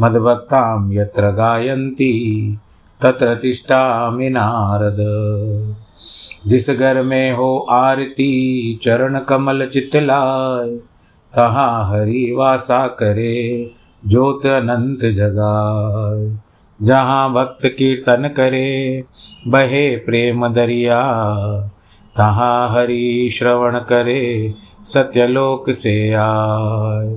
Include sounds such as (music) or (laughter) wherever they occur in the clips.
मद्भक्तां यत्र गायन्ति, तत्र तिष्ठामि नारद। जिस घर में हो आरती चरण कमल चितलाय तहाँ हरि वासा करे ज्योत अनंत जगाए जहाँ भक्त कीर्तन करे, बहे प्रेम दरिया। तहाँ हरि श्रवण करे, सत्यलोक से आए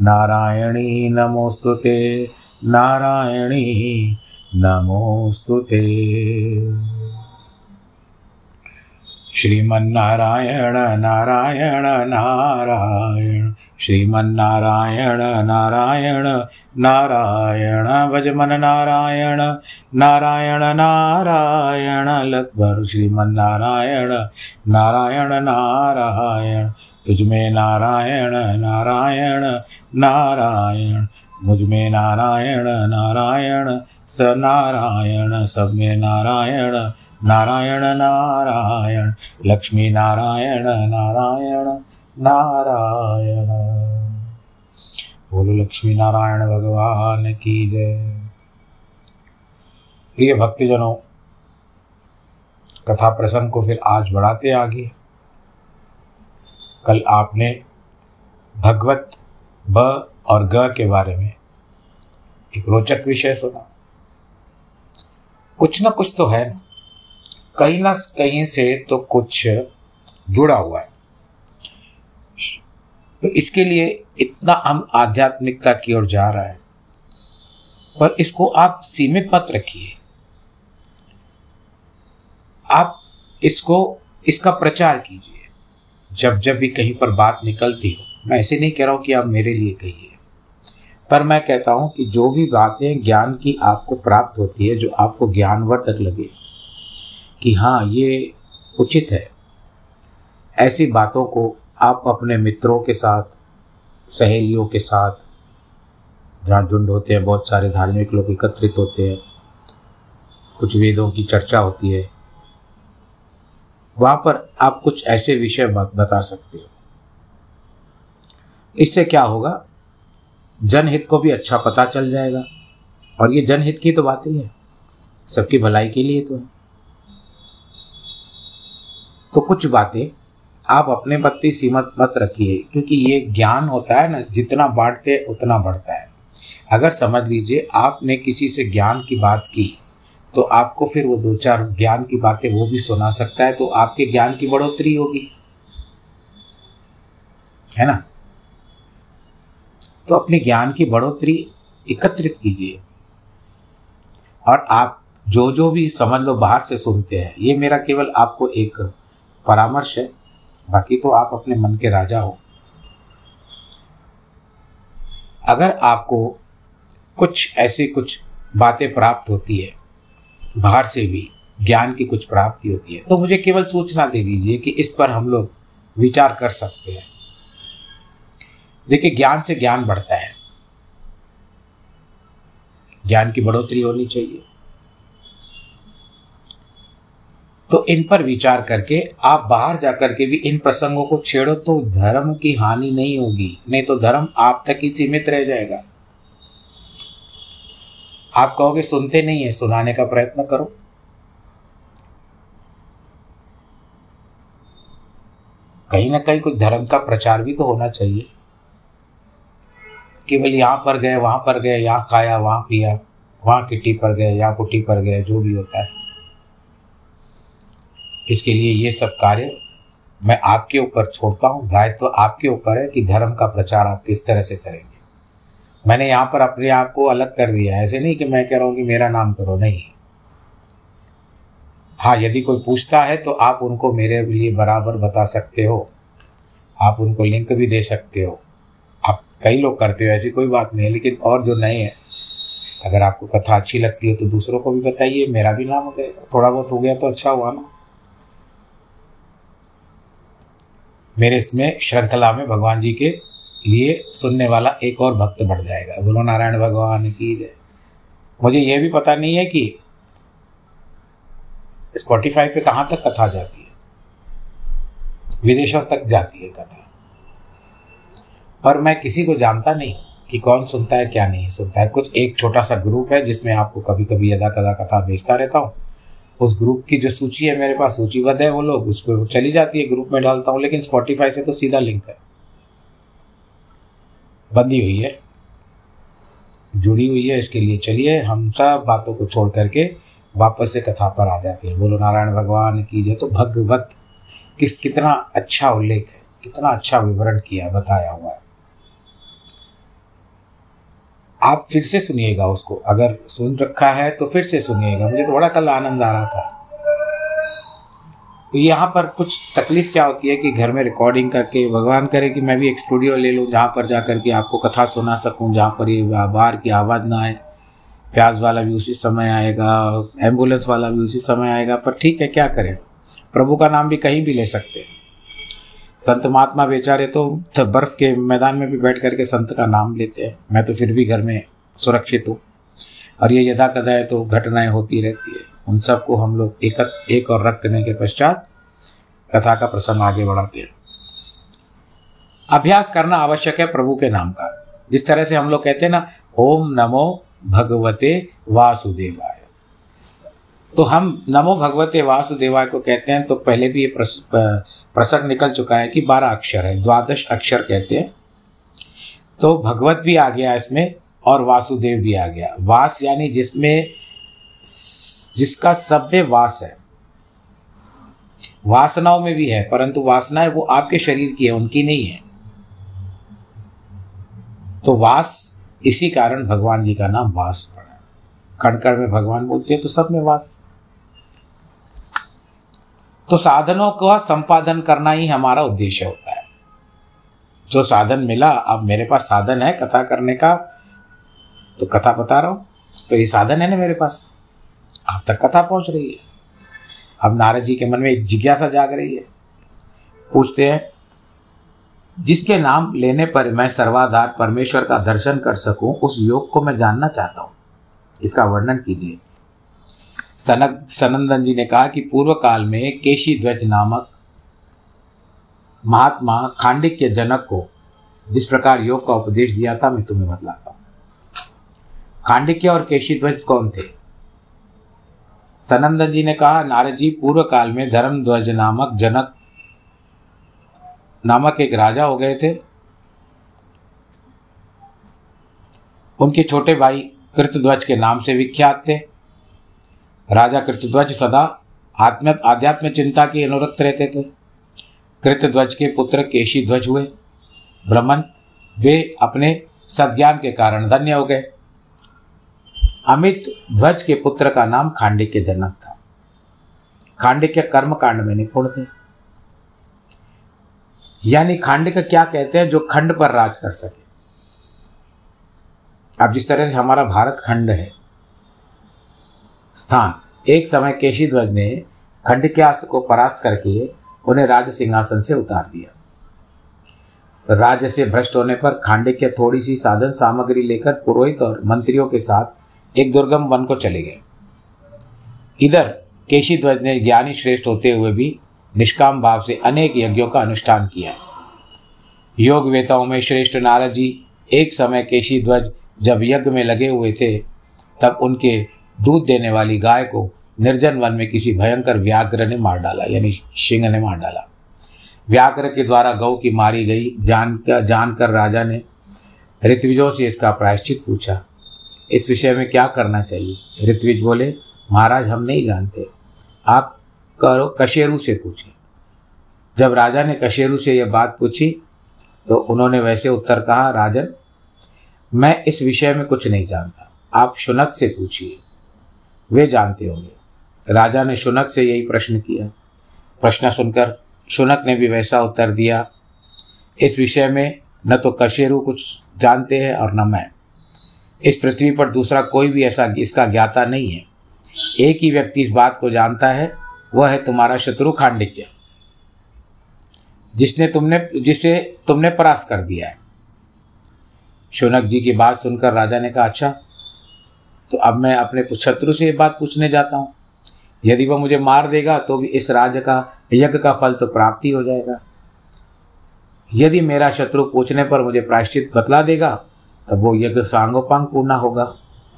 नारायणी नमोऽस्तु नारायणी नमोऽस्तु ते। श्रीमन्नारायण, नारायण नारायण। श्रीमन्नारायण, नारायण नारायण। भजमन नारायण नारायण नारायण। लक्बर श्रीमन्नारायण, नारायण नारायण। तुझ में नारायण नारायण नारायण। मुझमें नारायण नारायण, स नारायण। सब में नारायण नारायण नारायण। लक्ष्मी नारायण नारायण नारायण। बोलो लक्ष्मी नारायण भगवान की जय। प्रिय भक्तजनों, कथा प्रसंग को फिर आज बढ़ाते आगे। कल आपने भगवत ब और ग के बारे में एक रोचक विषय सुना। कुछ ना कुछ तो है ना। कहीं ना कहीं से तो कुछ जुड़ा हुआ है। तो इसके लिए इतना हम आध्यात्मिकता की ओर जा रहा है। पर इसको आप सीमित मत रखिए। आप इसको, इसका प्रचार कीजिए। जब जब भी कहीं पर बात निकलती हो, मैं ऐसे नहीं कह रहा हूँ कि आप मेरे लिए कहिए। पर मैं कहता हूँ कि जो भी बातें ज्ञान की आपको प्राप्त होती है, जो आपको ज्ञानवर्धक लगे, कि हाँ ये उचित है, ऐसी बातों को आप अपने मित्रों के साथ, सहेलियों के साथ जहाँ झुंड होते हैं, बहुत सारे धार्मिक लोग एकत्रित होते हैं, कुछ वेदों की चर्चा होती है वहाँ पर आप कुछ ऐसे विषय बता सकते हो। इससे क्या होगा? जनहित को भी अच्छा पता चल जाएगा। और ये जनहित की तो बात ही है। सबकी भलाई के लिए तो है। तो कुछ बातें आप अपने पत्ती सीमत मत रखिए, क्योंकि ये ज्ञान होता है ना, जितना बांटते उतना बढ़ता है। अगर समझ लीजिए, आपने किसी से ज्ञान की बात की तो आपको फिर वो दो चार ज्ञान की बातें वो भी सुना सकता है तो आपके ज्ञान की बढ़ोतरी होगी। है ना? तो अपने ज्ञान की बढ़ोतरी एकत्रित कीजिए। और आप जो जो भी समझ लो, बाहर से सुनते हैं, ये मेरा केवल आपको एक परामर्श है। बाकी तो आप अपने मन के राजा हो। अगर आपको कुछ ऐसी कुछ बातें प्राप्त होती है बाहर से भी ज्ञान की कुछ प्राप्ति होती है। तो मुझे केवल सूचना दे दीजिए कि इस पर हम लोग विचार कर सकते हैं। देखिए, ज्ञान से ज्ञान बढ़ता है। ज्ञान की बढ़ोतरी होनी चाहिए। तो इन पर विचार करके आप बाहर जाकर के भी इन प्रसंगों को छेड़ो तो धर्म की हानि नहीं होगी, नहीं तो धर्म आप तक ही सीमित रह जाएगा। आप कहोगे, सुनते नहीं है, सुनाने का प्रयत्न करो। कहीं ना कहीं कुछ धर्म का प्रचार भी तो होना चाहिए। केवल यहाँ पर गए, वहाँ पर गए, यहाँ खाया, वहाँ पिया, वहाँ किट्टी पर गए, यहाँ पुट्टी पर गए, जो भी होता है। इसके लिए ये सब कार्य मैं आपके ऊपर छोड़ता हूँ। दायित्व तो आपके ऊपर है कि धर्म का प्रचार आप किस तरह से करेंगे। मैंने यहाँ पर अपने आप को अलग कर दिया ऐसे नहीं कि मैं कह रहा हूँ कि मेरा नाम करो, नहीं। हाँ यदि कोई पूछता है तो आप उनको मेरे लिए बराबर बता सकते हो। आप उनको लिंक भी दे सकते हो। आप कई लोग करते हो, ऐसी कोई बात नहीं है, लेकिन और जो नए हैं, अगर आपको कथा अच्छी लगती हो तो दूसरों को भी बताइए, मेरा भी नाम हो गया, थोड़ा बहुत हो गया तो अच्छा हुआ ना। मेरे इसमें श्रृंखला में भगवान जी के लिए सुनने वाला एक और भक्त बढ़ जाएगा। बोलो नारायण भगवान की जय। मुझे यह भी पता नहीं है कि स्पॉटिफाई पे कहाँ तक कथा जाती है। विदेशों तक जाती है कथा। पर मैं किसी को जानता नहीं कि कौन सुनता है, क्या नहीं सुनता है। कुछ एक छोटा सा ग्रुप है जिसमें आपको कभी कभी यदा कदा कथा भेजता रहता हूँ। उस ग्रुप की जो सूची है मेरे पास, सूचीबद्ध है वो लोग उस पर चली जाती है, ग्रुप में डालता हूँ, लेकिन स्पॉटिफाई से तो सीधा लिंक है। बंदी हुई है, जुड़ी हुई है, इसके लिए चलिए हम सब बातों को छोड़ करके वापस से कथा पर आ जाते हैं। बोलो, नारायण भगवान की जय। तो भगवत किस, कितना अच्छा उल्लेख है, कितना अच्छा विवरण किया, बताया हुआ है। आप फिर से सुनिएगा उसको। अगर सुन रखा है तो फिर से सुनिएगा। मुझे तो बड़ा कल आनंद आ रहा था। यहाँ पर कुछ तकलीफ़ क्या होती है कि घर में रिकॉर्डिंग करके भगवान करे कि मैं भी एक स्टूडियो ले लूँ, जहाँ पर जा कर के आपको कथा सुना सकूँ, जहाँ पर ये बाहर की आवाज़ ना आए। प्याज वाला भी उसी समय आएगा एंबुलेंस वाला भी उसी समय आएगा, पर ठीक है, क्या करें? प्रभु का नाम भी कहीं भी ले सकते हैं। संत महात्मा बेचारे तो बर्फ़ के मैदान में भी बैठ करके संत का नाम लेते हैं। मैं तो फिर भी घर में सुरक्षित हूँ। और ये यदा कदा है तो घटनाएँ होती रहती है। उन सबको हम लोग एक एक और रख करने के पश्चात कथा का प्रसंग आगे बढ़ाते हैं। अभ्यास करना आवश्यक है प्रभु के नाम का। जिस तरह से हम लोग कहते हैं ना, ओम नमो भगवते वासुदेवाय। तो हम नमो भगवते वासुदेवाय को कहते हैं तो पहले भी ये प्रसंग निकल चुका है कि बारह अक्षर है, द्वादश अक्षर कहते हैं। तो भगवत भी आ गया इसमें और वासुदेव भी आ गया। वास यानी जिसमें जिसका सब में वास है। वासनाओं में भी है, परंतु वासनाएँ वो आपके शरीर की है, उनकी नहीं है। तो वास, इसी कारण भगवान जी का नाम वास पड़ा। कण कण में भगवान बोलते हैं तो सब में वास। तो साधनों का संपादन करना ही हमारा उद्देश्य होता है। जो साधन मिला, अब मेरे पास साधन है कथा करने का तो कथा बता रहा हूँ। तो ये साधन है ना मेरे पास? आप तक कथा पहुँच रही है। अब नारद जी के मन में एक जिज्ञासा जाग रही है। पूछते हैं, जिसके नाम लेने पर मैं सर्वाधार परमेश्वर का दर्शन कर सकूँ, उस योग को मैं जानना चाहता हूँ। इसका वर्णन कीजिए। सनक, सनंदन जी ने कहा कि पूर्व काल में केशी ध्वज नामक महात्मा खांडिक्य जनक को जिस प्रकार योग का उपदेश दिया था, मैं तुम्हें बतलाता हूँ। खांडिक्य और केशी ध्वज कौन थे? सनंदन जी ने कहा नारद जी पूर्व काल में धर्मध्वज नामक जनक नामक एक राजा हो गए थे। उनके छोटे भाई कृतध्वज के नाम से विख्यात थे। राजा कृतध्वज सदा आत्म, आध्यात्म चिंता के अनुरक्त रहते थे। कृतध्वज के पुत्र केशी ध्वज हुए। ब्रह्मन, वे अपने सद्ज्ञान के कारण धन्य हो गए। अमित ध्वज के पुत्र का नाम खांडिक्य जनक था। खांडिक्य कर्म कांड में निपुण थे। यानी खांड का क्या कहते हैं जो खंड पर राज कर सके। अब जिस तरह से हमारा भारत खंड है, स्थान, एक समय केशी ध्वज ने खंड के परास्त करके उन्हें राज सिंहासन से उतार दिया। राज्य से भ्रष्ट होने पर खांडे थोड़ी सी साधन सामग्री लेकर पुरोहित और मंत्रियों के साथ एक दुर्गम वन को चले गए। इधर केशी ध्वज ने ज्ञानी श्रेष्ठ होते हुए भी निष्काम भाव से अनेक यज्ञों का अनुष्ठान किया। योग वेताओं में श्रेष्ठ नारद जी एक समय केशी ध्वज जब यज्ञ में लगे हुए थे, तब उनके दूध देने वाली गाय को निर्जन वन में किसी भयंकर व्याघ्र ने मार डाला, यानी सिंह ने मार डाला। व्याघ्र के द्वारा गौ की मारी गई जान कर जानकर राजा ने ऋत्विजों से इसका प्रायश्चित पूछा इस विषय में क्या करना चाहिए? ऋत्विज बोले, महाराज, हम नहीं जानते। आप करो, कशेरू से पूछें। जब राजा ने कशेरू से यह बात पूछी तो उन्होंने वैसे उत्तर कहा, राजन, मैं इस विषय में कुछ नहीं जानता। आप शुनक से पूछिए। वे जानते होंगे। राजा ने शुनक से यही प्रश्न किया। प्रश्न सुनकर शुनक ने भी वैसा उत्तर दिया, इस विषय में न तो कशेरू कुछ जानते हैं और न मैं। इस पृथ्वी पर दूसरा कोई भी ऐसा इसका ज्ञाता नहीं है। एक ही व्यक्ति इस बात को जानता है, वह है तुम्हारा शत्रु खांडिक्य जिसने तुमने, जिसे तुमने परास्त कर दिया है। शौनक जी की बात सुनकर राजा ने कहा अच्छा तो अब मैं अपने शत्रु से ये बात पूछने जाता हूँ। यदि वह मुझे मार देगा तो भी इस राज्य का, यज्ञ का फल तो प्राप्ति हो जाएगा। यदि मेरा शत्रु पूछने पर मुझे प्रायश्चित बतला देगा तब वो यज्ञ सांगोपांग पूर्ण होगा।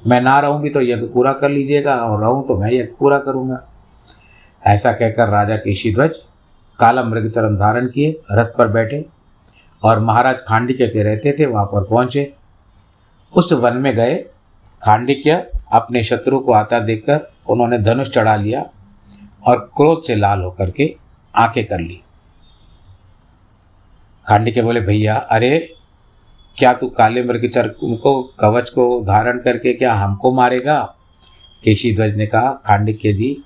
मैं ना रहूँ भी तो यज्ञ पूरा कर लीजिएगा और रहूँ तो मैं यज्ञ पूरा करूँगा। ऐसा कहकर राजा केशी ध्वज काला मृग चरम धारण किए, रथ पर बैठे और महाराज खांडिक्य के रहते थे, वहाँ पर पहुँचे। उस वन में गए। खांडिक्य अपने शत्रु को आता देखकर उन्होंने धनुष चढ़ा लिया और क्रोध से लाल होकर के आँखें कर ली। खांडिक्य बोले, भैया, अरे क्या तू काले मृगचर को कवच को धारण करके क्या हमको मारेगा? केशी ध्वज ने कहा, खांडिक्य जी,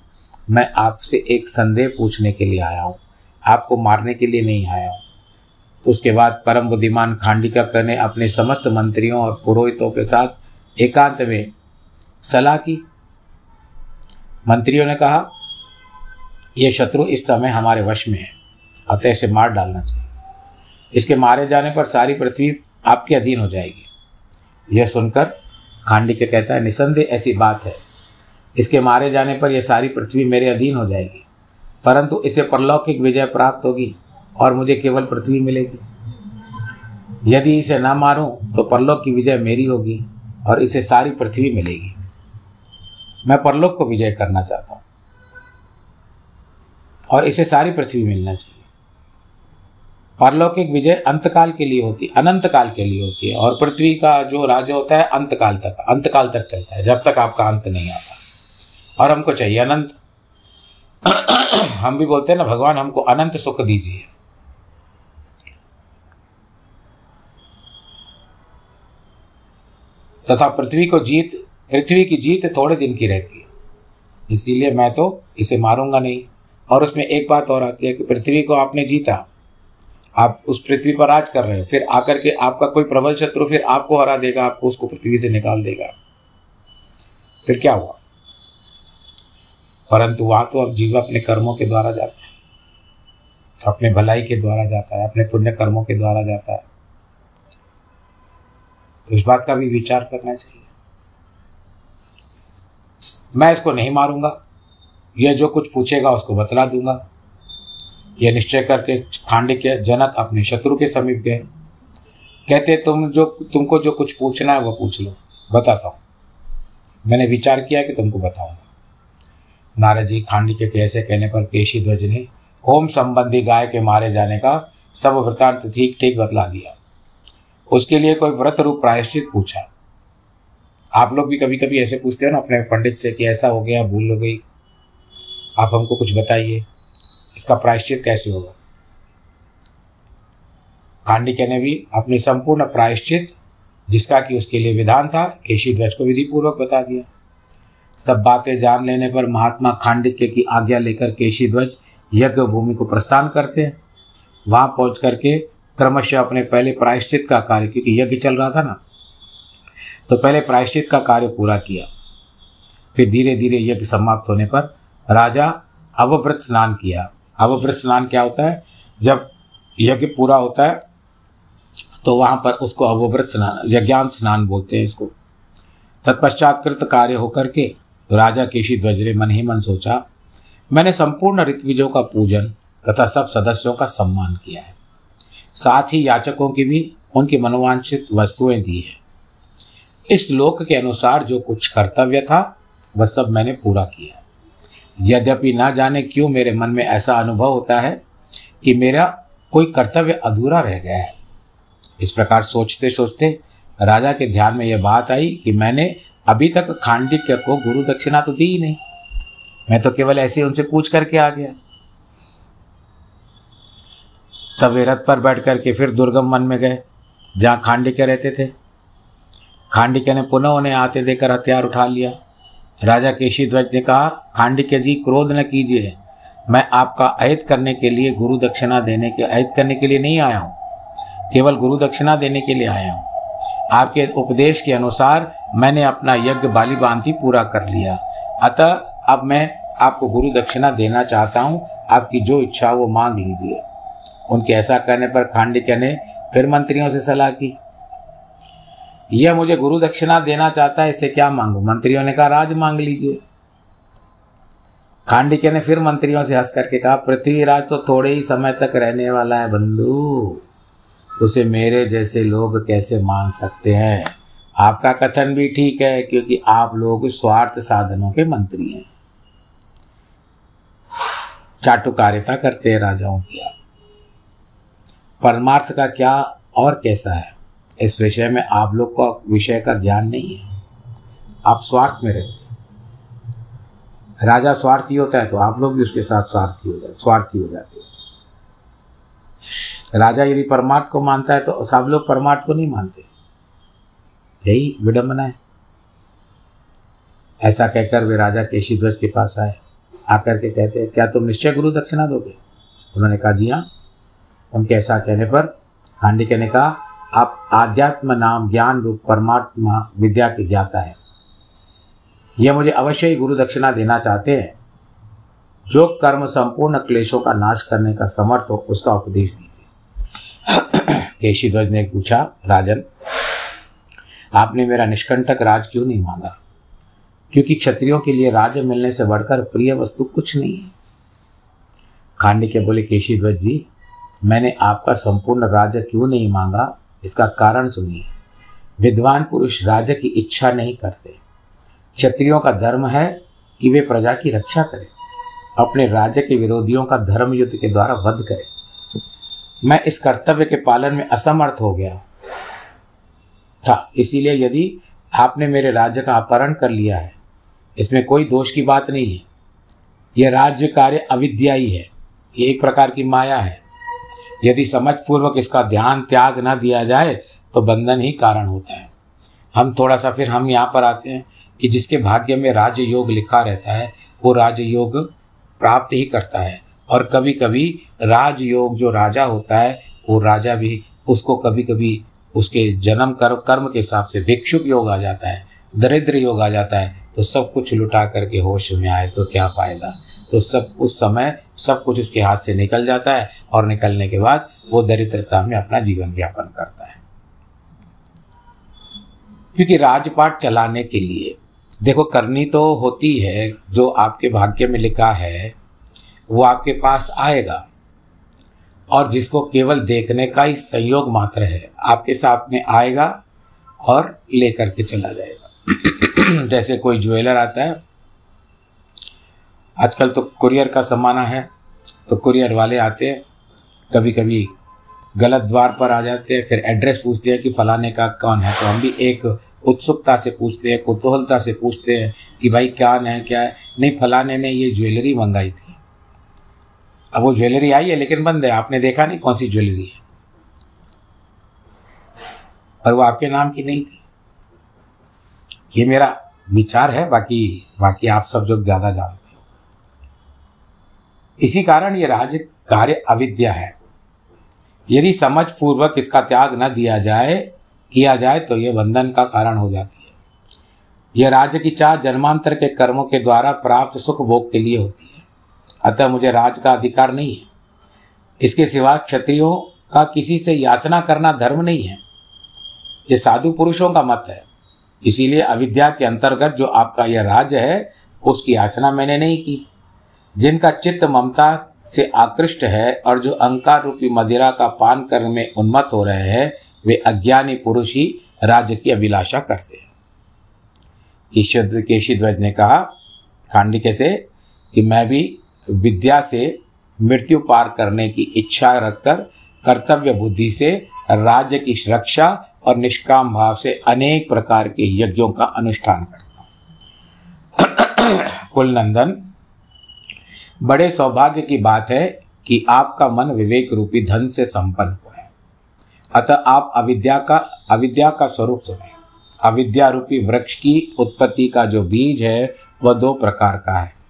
मैं आपसे एक संदेह पूछने के लिए आया हूँ। आपको मारने के लिए नहीं आया हूँ। तो उसके बाद परम बुद्धिमान खांडिका ने अपने समस्त मंत्रियों और पुरोहितों के साथ एकांत में सलाह की। मंत्रियों ने कहा यह शत्रु इस समय हमारे वश में है, अतः इसे मार डालना चाहिए। इसके मारे जाने पर सारी पृथ्वी आपके अधीन हो जाएगी। यह सुनकर खांडिक कहता है, निसंदेह ऐसी बात है। इसके मारे जाने पर यह सारी पृथ्वी मेरे अधीन हो जाएगी। परंतु इसे परलौकिक विजय प्राप्त होगी और मुझे केवल पृथ्वी मिलेगी। यदि इसे ना मारूं तो परलोक की विजय मेरी होगी और इसे सारी पृथ्वी मिलेगी। मैं परलोक को विजय करना चाहता हूँ और इसे सारी पृथ्वी मिलना चाहिए। परलौकिक विजय अंतकाल के लिए होती है अनंत काल के लिए होती है। और पृथ्वी का जो राज्य होता है, अंतकाल तक अंतकाल तक चलता है, जब तक आपका अंत नहीं आता। और हमको चाहिए अनंत। (clears throat) हम भी बोलते हैं ना, भगवान हमको अनंत सुख दीजिए। तथा पृथ्वी को जीत, पृथ्वी की जीत थोड़े दिन की रहती है। इसीलिए मैं तो इसे मारूँगा नहीं। और उसमें एक बात और आती है कि पृथ्वी को आपने जीता। आप उस पृथ्वी पर राज कर रहे हो, फिर आकर के आपका कोई प्रबल शत्रु फिर आपको हरा देगा, आपको उसको पृथ्वी से निकाल देगा। फिर क्या हुआ? परंतु वहाँ तो अब जीव अपने कर्मों के द्वारा जाता है। अपने भलाई के द्वारा जाता है, अपने पुण्य कर्मों के द्वारा जाता है। तो इस बात का भी विचार करना चाहिए। मैं इसको नहीं मारूँगा। यह जो कुछ पूछेगा उसको बतला दूँगा। यह निश्चय करके खांडिक्य जनक अपने शत्रु के समीप गए। कहते, तुम जो, तुमको जो कुछ पूछना है, वो पूछ लो। बताता हूँ। मैंने विचार किया कि तुमको बताऊँगा। नारद जी खांडिक्य के ऐसे कहने पर केशी ध्वज ने होम संबंधी गाय के मारे जाने का सब वृतांत ठीक ठीक बतला दिया। उसके लिए कोई व्रत रूप प्रायश्चित पूछा। आप लोग भी कभी कभी ऐसे पूछते हो ना अपने पंडित से कि ऐसा हो गया, भूल हो गई। आप हमको कुछ बताइए। इसका प्रायश्चित कैसे होगा? खांडिक्य ने भी अपनी संपूर्ण प्रायश्चित, जिसका कि उसके लिए विधान था केशी ध्वज को विधि पूर्वक बता दिया। सब बातें जान लेने पर महात्मा खांडिक्य की आज्ञा लेकर केशी ध्वज यज्ञ भूमि को प्रस्थान करते हैं। वहाँ पहुँच करके क्रमशः अपने पहले प्रायश्चित का कार्य, क्योंकि यज्ञ चल रहा था ना तो पहले प्रायश्चित का कार्य पूरा किया। फिर धीरे धीरे यज्ञ समाप्त होने पर राजा अवव्रत स्नान किया। अवव्रत स्नान क्या होता है? जब यज्ञ पूरा होता है तो वहाँ पर उसको अवव्रत स्नान यज्ञान स्नान बोलते हैं इसको। तत्पश्चात कृत कार्य होकर के राजा केशी ध्वज ने मन ही मन सोचा, मैंने संपूर्ण ऋत्विजों का पूजन तथा सब सदस्यों का सम्मान किया है। साथ ही याचकों की भी उनकी मनोवांछित वस्तुएँ दी हैं। इस लोक के अनुसार जो कुछ कर्तव्य था, वह सब मैंने पूरा किया। यद्यपि ना जाने क्यों मेरे मन में ऐसा अनुभव होता है कि मेरा कोई कर्तव्य अधूरा रह गया है। इस प्रकार सोचते सोचते राजा के ध्यान में यह बात आई कि मैंने अभी तक खांडिक्य को गुरु दक्षिणा तो दी ही नहीं। मैं तो केवल ऐसे उनसे पूछ करके आ गया। तब वे रथ पर बैठ करके फिर दुर्गम वन में गए, जहाँ खांडिक्य रहते थे। खांडिक्य ने पुनः उन्हें आते देकर हथियार उठा लिया। राजा केशी ध्वज ने कहा, खांडिक्य जी, क्रोध न कीजिए। मैं आपका अहित करने के लिए गुरु दक्षिणा देने के, अहित करने के लिए नहीं आया हूँ। केवल गुरु दक्षिणा देने के लिए आया हूँ। आपके उपदेश के अनुसार मैंने अपना यज्ञ बाली बांति पूरा कर लिया। अतः अब मैं आपको गुरु दक्षिणा देना चाहता हूँ। आपकी जो इच्छा वो मांग लीजिए। उनके ऐसा करने पर खांडिक्य ने फिर मंत्रियों से सलाह की। यह मुझे गुरु दक्षिणा देना चाहता है, इससे क्या मांगू? मंत्रियों ने कहा, राज मांग लीजिए। खांडिक्य ने फिर मंत्रियों से हंस करके कहा, पृथ्वीराज तो थोड़े ही समय तक रहने वाला है बंधु। उसे मेरे जैसे लोग कैसे मांग सकते हैं? आपका कथन भी ठीक है, क्योंकि आप लोग स्वार्थ साधनों के मंत्री हैं। चाटुकारिता करते हैं राजाओं की आप। परमार्थ का क्या और कैसा है? इस विषय में आप लोग को विषय का ज्ञान नहीं है। आप स्वार्थ में रहते हैं। राजा स्वार्थी होता है तो आप लोग भी उसके साथ स्वार्थी हो जाते स्वार्थी हो जाते राजा यदि परमार्थ को मानता है तो सब लोग परमार्थ को नहीं मानते। यही विडंबना है। ऐसा कहकर वे राजा केशी ध्वज के पास आए। आकर के कहते हैं, क्या तुम निश्चय गुरु दक्षिणा दोगे? उन्होंने कहा, जी हाँ। उनके ऐसा कहने पर हांडिके ने कहा, आप आध्यात्म नाम ज्ञान रूप परमात्मा विद्या के ज्ञाता है। यह मुझे अवश्य ही गुरु दक्षिणा देना चाहते हैं। जो कर्म संपूर्ण क्लेशों का नाश करने का समर्थ हो, उसका उपदेश दीजिए। केशीध्वज ने पूछा, राजन, आपने मेरा निष्कंटक राज क्यों नहीं मांगा? क्योंकि क्षत्रियों के लिए राज्य मिलने से बढ़कर प्रिय वस्तु कुछ नहीं है। खांडी के बोले केशी ध्वज जी, मैंने आपका संपूर्ण राज्य क्यों नहीं मांगा? इसका कारण सुनिए। विद्वान पुरुष राज्य की इच्छा नहीं करते। क्षत्रियों का धर्म है कि वे प्रजा की रक्षा करें। अपने राज्य के विरोधियों का धर्म युद्ध के द्वारा वध करें। मैं इस कर्तव्य के पालन में असमर्थ हो गया। था, इसीलिए यदि आपने मेरे राज्य का अपहरण कर लिया है, इसमें कोई दोष की बात नहीं है। यह राज्य कार्य अविद्या ही है ये एक प्रकार की माया है। यदि समझपूर्वक इसका ध्यान त्याग न दिया जाए तो बंधन ही कारण होता है। हम थोड़ा सा फिर हम यहाँ पर आते हैं कि जिसके भाग्य में राजयोग लिखा रहता है, वो राजयोग प्राप्त ही करता है। और कभी कभी राजयोग जो राजा होता है, वो राजा भी उसको कभी कभी उसके जन्म कर्म कर्म के हिसाब से भिक्षुक योग आ जाता है, दरिद्र योग आ जाता है तो सब कुछ लुटा करके होश में आए तो क्या फ़ायदा? तो सब, उस समय सब कुछ उसके हाथ से निकल जाता है और निकलने के बाद वो दरिद्रता में अपना जीवन व्यापन करता है। क्योंकि राजपाट चलाने के लिए, देखो करनी तो होती है, जो आपके भाग्य में लिखा है वो आपके पास आएगा। और जिसको केवल देखने का ही संयोग मात्र है, आपके सामने आएगा और लेकर के चला जाएगा। (clears throat) जैसे कोई ज्वेलर आता है, आजकल तो कुरियर का ज़माना है तो कुरियर वाले आते हैं कभी कभी गलत द्वार पर आ जाते हैं, फिर एड्रेस पूछते हैं कि फलाने का कौन है तो हम भी एक उत्सुकता से पूछते हैं, कुतूहलता से पूछते हैं कि भाई क्या है क्या है? नहीं, फलाने ने ये ज्वेलरी मंगाई थी। अब वो ज्वेलरी आई है, लेकिन बंद है। आपने देखा नहीं कौन सी ज्वेलरी है। और वो आपके नाम की नहीं थी। ये मेरा विचार है, बाकी बाकी आप सब जो ज़्यादा जानते हो। इसी कारण ये राज कार्य अविद्या है। यदि समझ पूर्वक इसका त्याग न दिया जाए, किया जाए तो यह बंधन का कारण हो जाती है। यह राज्य की चाह जन्मांतर के कर्मों के द्वारा प्राप्त सुख भोग के लिए होती है। अतः मुझे राज का अधिकार नहीं है। इसके सिवा क्षत्रियों का किसी से याचना करना धर्म नहीं है। ये साधु पुरुषों का मत है। इसीलिए अविद्या के अंतर्गत जो आपका यह राज्य है, उसकी याचना मैंने नहीं की। जिनका चित्त ममता से आकृष्ट है और जो अहंकार रूपी मदिरा का पान करने में उन्मत्त हो रहे हैं, वे अज्ञानी पुरुष ही राज्य की अभिलाषा करते हैं। ईश्वर केशी ध्वज ने कहा खांडिके से कि मैं भी विद्या से मृत्यु पार करने की इच्छा रखकर कर्तव्य बुद्धि से, राज्य की सुरक्षा और निष्काम भाव से अनेक प्रकार के यज्ञों का अनुष्ठान करता हूँ। कुलनंदन बड़े सौभाग्य की बात है कि आपका मन विवेक रूपी धन से संपन्न हुआ है। अतः आप अविद्या का अविद्या का स्वरूप सुने। अविद्या रूपी वृक्ष की उत्पत्ति का जो बीज है, वह दो प्रकार का है।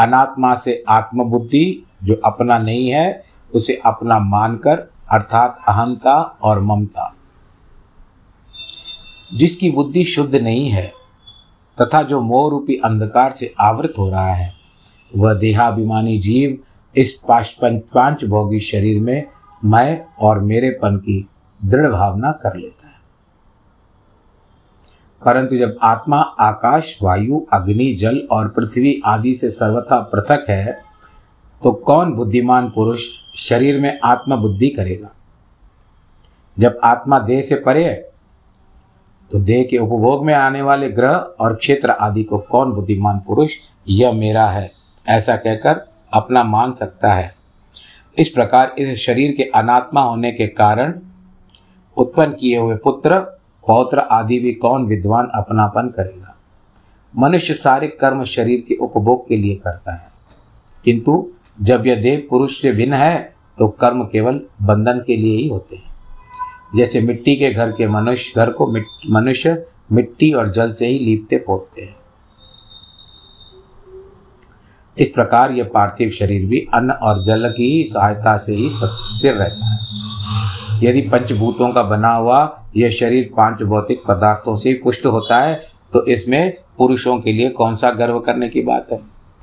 अनात्मा से आत्मबुद्धि जो अपना नहीं है, उसे अपना मानकर, अर्थात अहंता और ममता। जिसकी बुद्धि शुद्ध नहीं है, तथा जो मोह रूपी अंधकार से आवृत हो रहा है, वह देहाभिमानी जीव इस पाँच भोगी शरीर में मैं और मेरेपन की दृढ़ भावना कर लेता परंतु जब आत्मा, आकाश, वायु, अग्नि, जल और पृथ्वी आदि से सर्वथा पृथक है तो कौन बुद्धिमान पुरुष शरीर में आत्मा बुद्धि करेगा? जब आत्मा देह से परे है तो देह के उपभोग में आने वाले ग्रह और क्षेत्र आदि को कौन बुद्धिमान पुरुष? यह मेरा है, ऐसा कहकर अपना मान सकता है। इस प्रकार इस शरीर के अनात्मा होने के कारण उत्पन्न किए हुए पुत्र पौत्र आदि भी कौन विद्वान अपनापन करेगा? मनुष्य सारे कर्म शरीर के उपभोग के लिए करता है। किंतु जब यह देव पुरुष से भिन्न है तो कर्म केवल बंधन के लिए ही होते हैं। जैसे मिट्टी के घर के मनुष्य घर को मिट, मनुष्य मिट्टी और जल से ही लीपते पोतते हैं। इस प्रकार यह पार्थिव शरीर भी अन्न और जल की सहायता से ही स्थिर रहता है। यदि पंचभूतों का बना हुआ यह शरीर पाँच भौतिक पदार्थों से पुष्ट होता है तो इसमें पुरुषों के लिए कौन सा गर्व करने की बात है?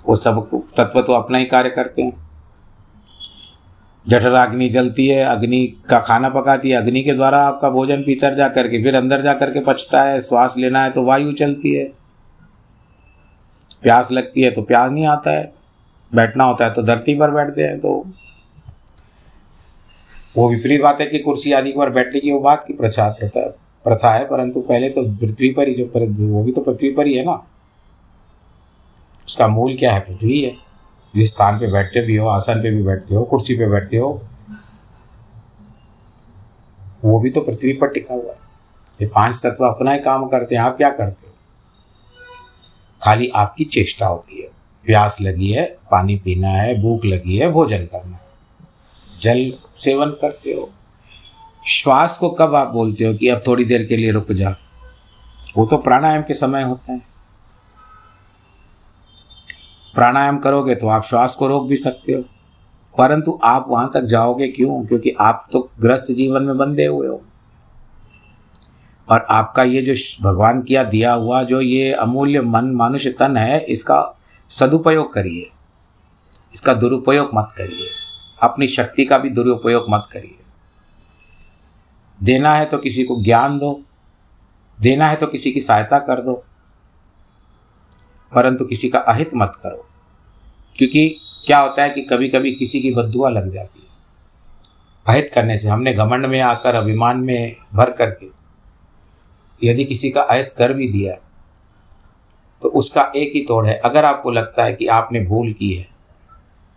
वो सब तत्व तो अपना ही कार्य करते हैं। जठराग्नि जलती है, अग्नि का खाना पकाती है, अग्नि के द्वारा आपका भोजन भीतर जा करके फिर अंदर जा करके पचता है, श्वास लेना है तो वायु चलती है। प्यास लगती है तो प्यास नहीं आता है। बैठना होता है तो धरती पर बैठते हैं तो वो विपरीत बात है कि कुर्सी आदि पर बैठने की वो बात की प्रचार प्रथा प्रथा है परंतु पहले तो पृथ्वी पर ही जो पर, वो भी तो पृथ्वी पर ही है ना। उसका मूल क्या है? पृथ्वी है। जिस स्थान पे बैठते भी हो आसन पे भी बैठते हो कुर्सी पे बैठते हो वो भी तो पृथ्वी पर टिका हुआ है। ये पाँच तत्व अपना ही काम करते हैं। आप क्या करते खाली आपकी चेष्टा होती है। प्यास लगी है, पानी पीना है, भूख लगी है, भोजन करना है। जल सेवन करते हो। श्वास को कब आप बोलते हो कि अब थोड़ी देर के लिए रुक जा? वो तो प्राणायाम के समय होता है। प्राणायाम करोगे तो आप श्वास को रोक भी सकते हो। परंतु आप वहाँ तक जाओगे क्यों? क्योंकि आप तो ग्रस्त जीवन में बंधे हुए हो। और आपका ये जो भगवान किया दिया हुआ जो ये अमूल्य मन मानुष्य तन है, इसका सदुपयोग करिए। इसका दुरुपयोग मत करिए। अपनी शक्ति का भी दुरुपयोग मत करिए। देना है तो किसी को ज्ञान दो। देना है तो किसी की सहायता कर दो। परंतु किसी का अहित मत करो। क्योंकि क्या होता है कि कभी कभी किसी की बदुआ लग जाती है। अहित करने से हमने घमंड में आकर, अभिमान में भर करके यदि किसी का आयत कर भी दिया है तो उसका एक ही तोड़ है। अगर आपको लगता है कि आपने भूल की है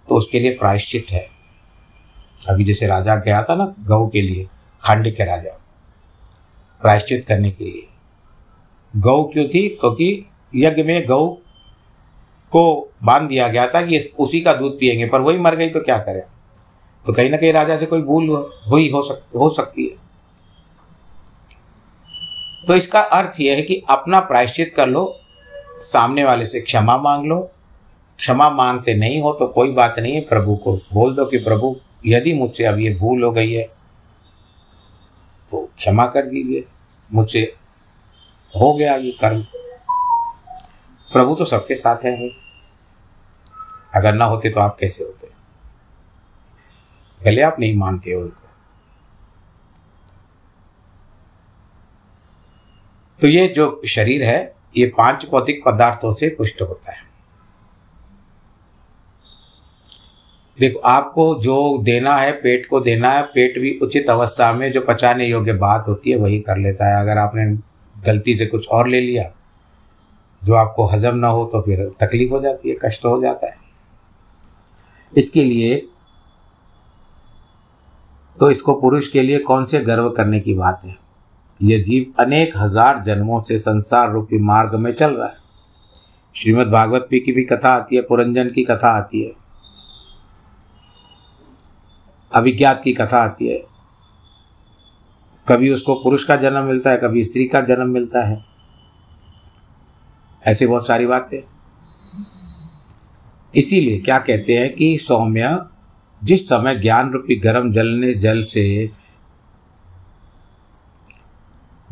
तो उसके लिए प्रायश्चित है। अभी जैसे राजा गया था ना गौ के लिए, खांड के राजा, प्रायश्चित करने के लिए। गऊ क्यों थी? क्योंकि यज्ञ में गऊ को बाँध दिया गया था कि उसी का दूध पिएँगे पर वही मर गई तो क्या करें? तो कहीं ना कहीं राजा से कोई भूल हुई हो सकती हो सकती है। तो इसका अर्थ यह है कि अपना प्रायश्चित कर लो, सामने वाले से क्षमा मांग लो। क्षमा मांगते नहीं हो तो कोई बात नहीं है, प्रभु को बोल दो कि प्रभु, यदि मुझसे अब ये भूल हो गई है तो क्षमा कर दीजिए। मुझसे हो गया ये कर्म। प्रभु तो सबके साथ है। अगर ना होते तो आप कैसे होते? पहले आप नहीं मानते हो। तो ये जो शरीर है, ये पाँच भौतिक पदार्थों से पुष्ट होता है। देखो, आपको जो देना है, पेट को देना है, पेट भी उचित अवस्था में जो पचाने योग्य बात होती है, वही कर लेता है। अगर आपने गलती से कुछ और ले लिया, जो आपको हजम ना हो तो फिर तकलीफ़ हो जाती है, कष्ट हो जाता है। इसके लिए तो इसको पुरुष के लिए कौन से गर्व करने की बात है? यह जीव अनेक हज़ार जन्मों से संसार रूपी मार्ग में चल रहा है। श्रीमद् भागवत पी की भी कथा आती है, पुरंजन की कथा आती है अभिज्ञात की कथा आती है। कभी उसको पुरुष का जन्म मिलता है, कभी स्त्री का जन्म मिलता है। ऐसे बहुत सारी बातें। इसीलिए क्या कहते हैं कि सौम्य, जिस समय ज्ञान रूपी गर्म जलने, जल से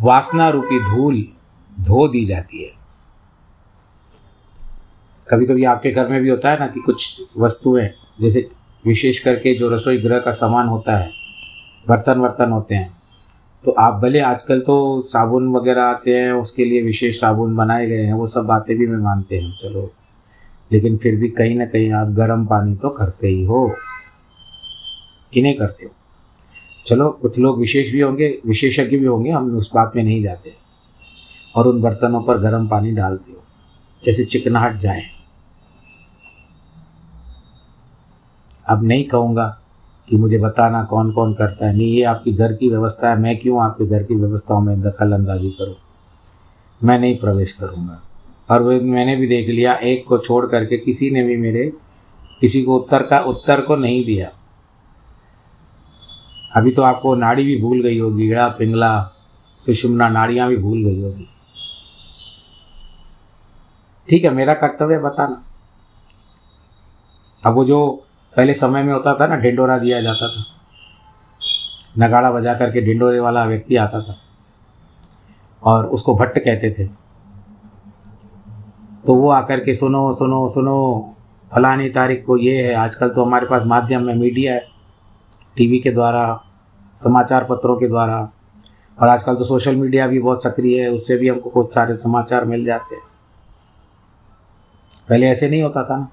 वासना रूपी धूल धो दी जाती है। कभी कभी आपके घर में भी होता है ना कि कुछ वस्तुएँ, जैसे विशेष करके जो रसोई गृह का सामान होता है बर्तन वर्तन होते हैं तो आप भले आजकल तो साबुन वगैरह आते हैं, उसके लिए विशेष साबुन बनाए गए हैं, वो सब बातें भी मैं मानते हैं, चलो। लेकिन फिर भी कहीं ना कहीं आप गर्म पानी तो करते ही हो। कि नहीं करते हो। चलो, कुछ लोग विशेष भी होंगे, विशेषज्ञ भी होंगे, हम उस बात में नहीं जाते। और उन बर्तनों पर गर्म पानी डालते हो, जैसे चिकनाहट जाए। अब नहीं कहूँगा कि मुझे बताना कौन कौन करता है, नहीं, ये आपकी घर की व्यवस्था है, मैं क्यों आपके घर की व्यवस्थाओं में दखल अंदाजी करूँ? मैं नहीं प्रवेश करूँगा। और मैंने भी देख लिया, एक को छोड़ करके किसी ने भी मेरे, किसी को उत्तर का उत्तर को नहीं दिया। अभी तो आपको नाड़ी भी भूल गई होगी, गीड़ा, पिंगला सुषुम्ना नाड़ियाँ भी भूल गई होगी। ठीक है, मेरा कर्तव्य बताना। अब वो जो पहले समय में होता था ना, ढिंडोरा दिया जाता था। नगाड़ा बजा करके ढिंडोरे वाला व्यक्ति आता था। और उसको भट्ट कहते थे। तो वो आकर के, सुनो सुनो सुनो, फलानी तारीख को ये है, आजकल तो हमारे पास माध्यम में मीडिया है, टीवी के द्वारा समाचार पत्रों के द्वारा। और आजकल तो सोशल मीडिया भी बहुत सक्रिय है, उससे भी हमको बहुत सारे समाचार मिल जाते हैं। पहले ऐसे नहीं होता था ना।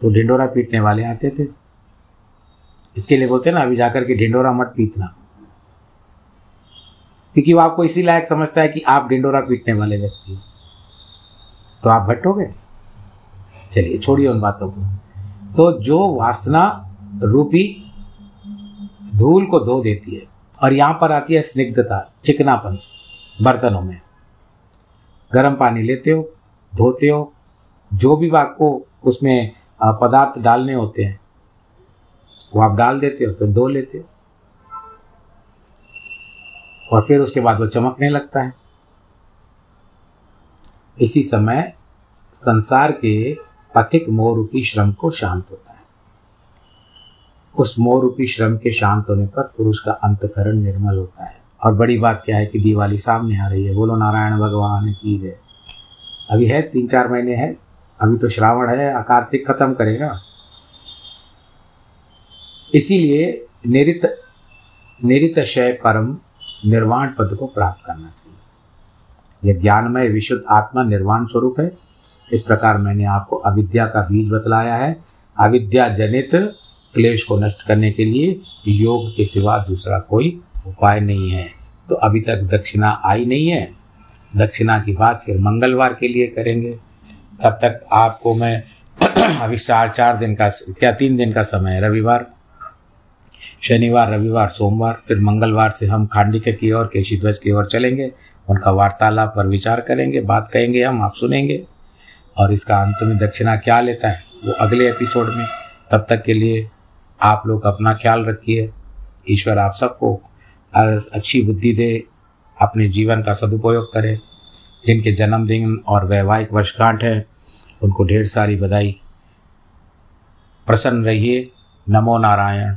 तो ढिंडोरा पीटने वाले आते थे। इसके लिए बोलते ना, अभी जाकर के ढिंडोरा मत पीटना। क्योंकि वो आपको इसी लायक समझता है कि आप ढिंडोरा पीटने वाले व्यक्ति हो। तो आप भट्टोगे चलिए छोड़िए उन बातों को। तो जो वासना रूपी धूल को धो देती है और यहाँ पर आती है स्निग्धता, चिकनापन बर्तनों में। गर्म पानी लेते हो, धोते हो, जो भी आपको उसमें पदार्थ डालने होते हैं, वो आप डाल देते हो, फिर धो लेते हो। और फिर उसके बाद वो चमकने लगता है। इसी समय संसार के अधिक मोह रूपी श्रम को शांत होता है। उस मोह रूपी श्रम के शांत होने पर पुरुष का अंतकरण निर्मल होता है। और बड़ी बात क्या है कि दिवाली सामने आ रही है। बोलो नारायण भगवान की जय। अभी है तीन चार महीने है। अभी तो श्रावण है, कार्तिक खत्म करेगा। इसीलिए निरित निरित शय परम निर्वाण पद को प्राप्त करना चाहिए। यह ज्ञानमय विशुद्ध आत्मा निर्वाण स्वरूप है। इस प्रकार मैंने आपको अविद्या का बीज बतलाया है। अविद्या जनित क्लेश को नष्ट करने के लिए योग के सिवा दूसरा कोई उपाय नहीं है। तो अभी तक दक्षिणा आई नहीं है। दक्षिणा की बात फिर मंगलवार के लिए करेंगे। तब तक आपको मैं (clears throat) अभी चार चार दिन का क्या तीन दिन का समय है? रविवार, शनिवार, रविवार, सोमवार, फिर मंगलवार से हम खांडिक की ओर, केशी ध्वज की ओर चलेंगे। उनका वार्तालाप पर विचार करेंगे, बात कहेंगे, हम आप सुनेंगे। और इसका अंत में दक्षिणा क्या लेता है, वो अगले एपिसोड में। तब तक के लिए आप लोग अपना ख्याल रखिए। ईश्वर आप सबको अच्छी बुद्धि दे, अपने जीवन का सदुपयोग करें। जिनके जन्मदिन और वैवाहिक वर्षगांठ है, उनको ढेर सारी बधाई। प्रसन्न रहिए। नमो नारायण।